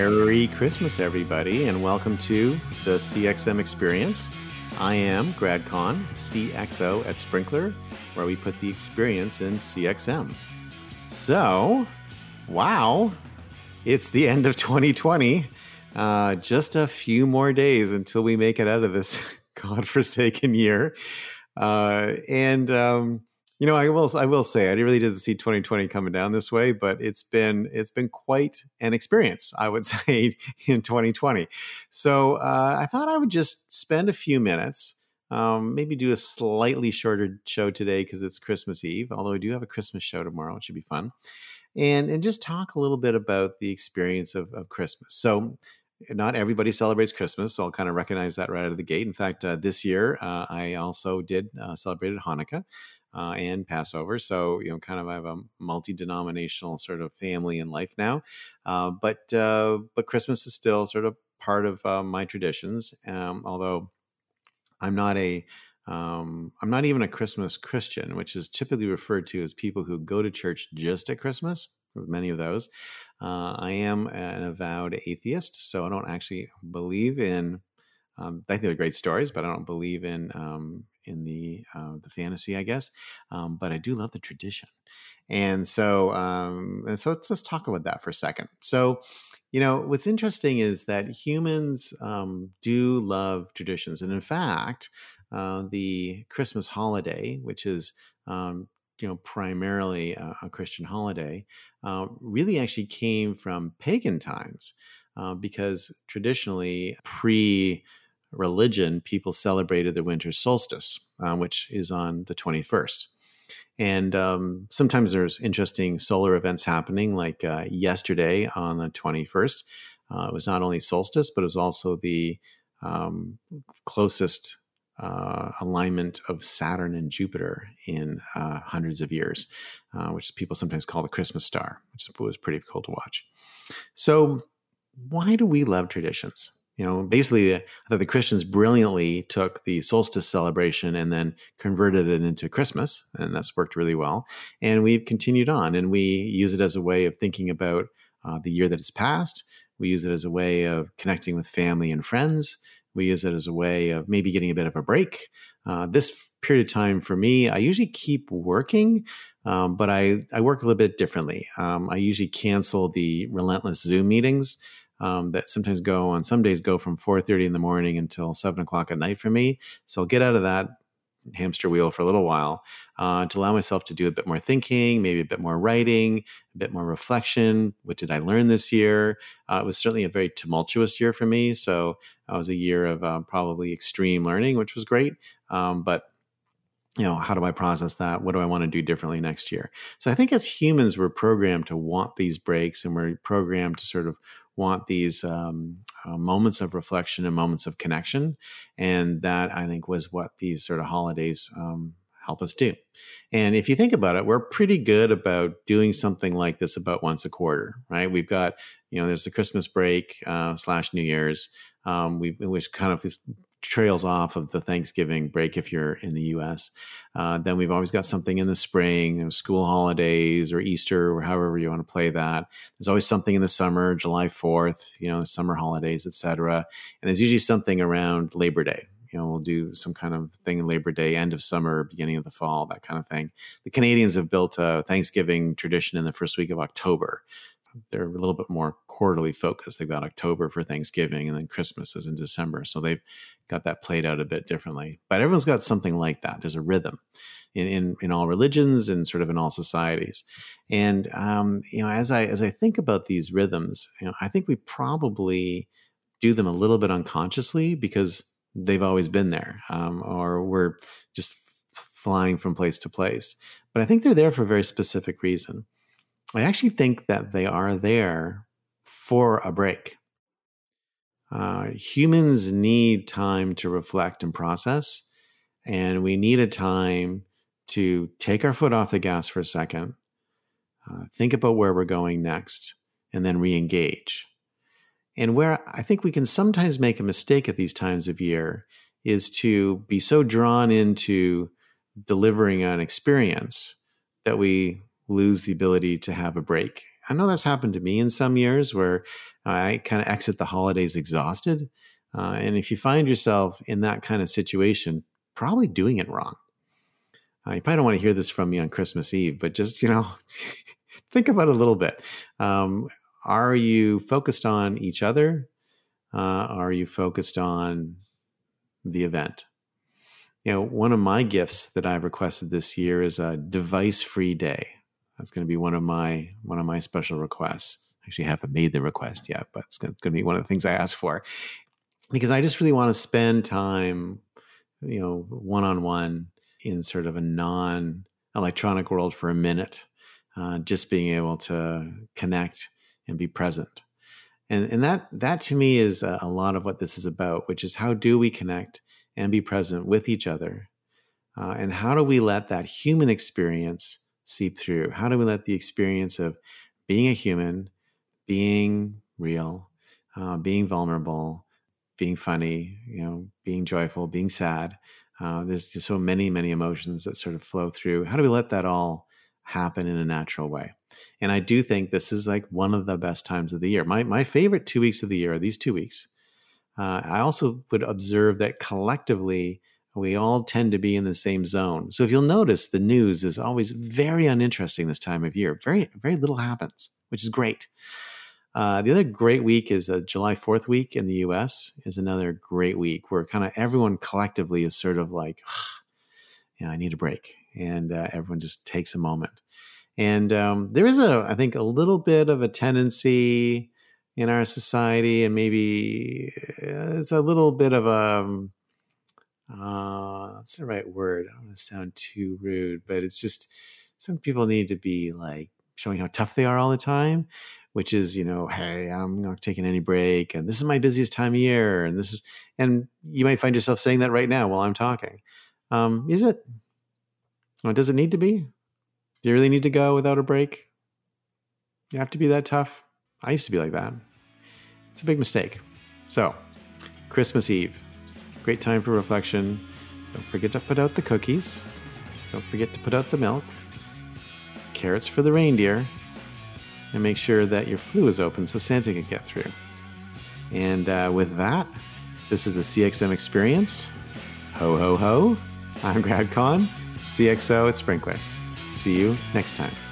Merry Christmas, everybody, and welcome to the CXM Experience. I am Grad Conn, CXO at Sprinklr, where we put the experience in CXM. So, wow, it's the end of 2020. Uh, just a few more days until we make it out of this godforsaken year. Uh, and um, you know, I will I will say I really didn't see 2020 coming down this way, but it's been it's been quite an experience, I would say, in 2020. So uh, I thought I would just spend a few minutes, um, maybe do a slightly shorter show today because it's Christmas Eve. Although I do have a Christmas show tomorrow, it should be fun, and and just talk a little bit about the experience of, of Christmas. So not everybody celebrates Christmas, so I'll kind of recognize that right out of the gate. In fact, uh, this year uh, I also did uh, celebrated Hanukkah uh, and Passover. So, you know, kind of I have a multi denominational sort of family in life now. Uh, but, uh, but Christmas is still sort of part of uh, my traditions, um, although I'm not a, um, I'm not even a Christmas Christian, which is typically referred to as people who go to church just at Christmas. Many of those, uh, I am an avowed atheist, so I don't actually believe in um, I think they're great stories, but I don't believe in um, in the uh, the fantasy, I guess. Um, but I do love the tradition, and so um, and so let's, let's talk about that for a second. So, you know, what's interesting is that humans um, do love traditions, and in fact, uh, the Christmas holiday, which is um, you know primarily a, a Christian holiday, uh, really actually came from pagan times. Uh, because traditionally, pre religion, people celebrated the winter solstice, uh, which is on the 21st. And um, sometimes there's interesting solar events happening, like uh, yesterday on the 21st. Uh, it was not only solstice, but it was also the um, closest uh, alignment of Saturn and Jupiter in uh, hundreds of years, uh, which people sometimes call the Christmas star, which was pretty cool to watch. So, why do we love traditions? You know, basically, I thought the Christians brilliantly took the solstice celebration and then converted it into Christmas, and that's worked really well. And we've continued on, and we use it as a way of thinking about uh, the year that has passed. We use it as a way of connecting with family and friends. We use it as a way of maybe getting a bit of a break. Uh, this period of time for me, I usually keep working, um, but I, I work a little bit differently. Um, I usually cancel the relentless Zoom meetings um, that sometimes go on some days go from 4.30 in the morning until 7 o'clock at night for me. So i'll get out of that hamster wheel for a little while uh, to allow myself to do a bit more thinking maybe a bit more writing a bit more reflection. What did i learn this year? Uh, it was certainly a very tumultuous year for me. So it was a year of uh, probably extreme learning which was great. Um, but you know how do i process that? What do i want to do differently next year? So i think as humans we're programmed to want these breaks and we're programmed to sort of want these um, uh, moments of reflection and moments of connection. And that I think was what these sort of holidays um, help us do. And if you think about it, we're pretty good about doing something like this about once a quarter, right? We've got, you know, there's the Christmas break uh, slash New Year's. Um, we which kind of trails off of the Thanksgiving break if you're in the US. Uh, then we've always got something in the spring, you know, school holidays or Easter or however you want to play that. There's always something in the summer, July 4th, you know, summer holidays, etc. And there's usually something around Labor Day. You know, we'll do some kind of thing in Labor Day, end of summer, beginning of the fall, that kind of thing. The Canadians have built a Thanksgiving tradition in the first week of October they're a little bit more quarterly focused. They've got October for Thanksgiving and then Christmas is in December. So they've got that played out a bit differently. But everyone's got something like that. There's a rhythm in in, in all religions and sort of in all societies. And um, you know, as I as I think about these rhythms, you know, I think we probably do them a little bit unconsciously because they've always been there, um, or we're just flying from place to place. But I think they're there for a very specific reason. I actually think that they are there for a break. Uh, humans need time to reflect and process, and we need a time to take our foot off the gas for a second, uh, think about where we're going next, and then re engage. And where I think we can sometimes make a mistake at these times of year is to be so drawn into delivering an experience that we lose the ability to have a break I know that's happened to me in some years where I kind of exit the holidays exhausted. Uh, and if you find yourself in that kind of situation, probably doing it wrong. Uh, you probably don't want to hear this from me on Christmas Eve, but just, you know, think about it a little bit. Um, are you focused on each other? Uh, are you focused on the event? You know, one of my gifts that I've requested this year is a device-free day. That's going to be one of my one of my special requests. Actually, I haven't made the request yet, but it's going to be one of the things I ask for because I just really want to spend time, you know, one on one in sort of a non electronic world for a minute, uh, just being able to connect and be present. And, and that that to me is a, a lot of what this is about, which is how do we connect and be present with each other, uh, and how do we let that human experience seep through? How do we let the experience of being a human, being real, uh, being vulnerable, being funny, you know, being joyful, being sad. Uh, there's just so many, many emotions that sort of flow through. How do we let that all happen in a natural way? And I do think this is like one of the best times of the year. My my favorite two weeks of the year are these two weeks. Uh, I also would observe that collectively we all tend to be in the same zone. So if you'll notice, the news is always very uninteresting this time of year. Very very little happens, which is great. Uh, the other great week is uh, July 4th week in the US is another great week where kind of everyone collectively is sort of like, yeah, I need a break. And uh, everyone just takes a moment. And um, there is a, I think, a little bit of a tendency in our society, and maybe uh, it's a little bit of a, um, uh, that's the right word. I don't want to sound too rude, but it's just some people need to be like showing how tough they are all the time which is you know hey i'm not taking any break and this is my busiest time of year and this is and you might find yourself saying that right now while i'm talking. Um, is it does it need to be? Do you really need to go without a break? You have to be that tough? I used to be like that. It's a big mistake. So christmas eve great time for reflection don't forget to put out the cookies don't forget to put out the milk carrots for the reindeer and make sure that your flue is open so Santa can get through. And uh, with that, this is the CXM experience. Ho, ho, ho. I'm Grad Conn, CXO at Sprinklr. See you next time.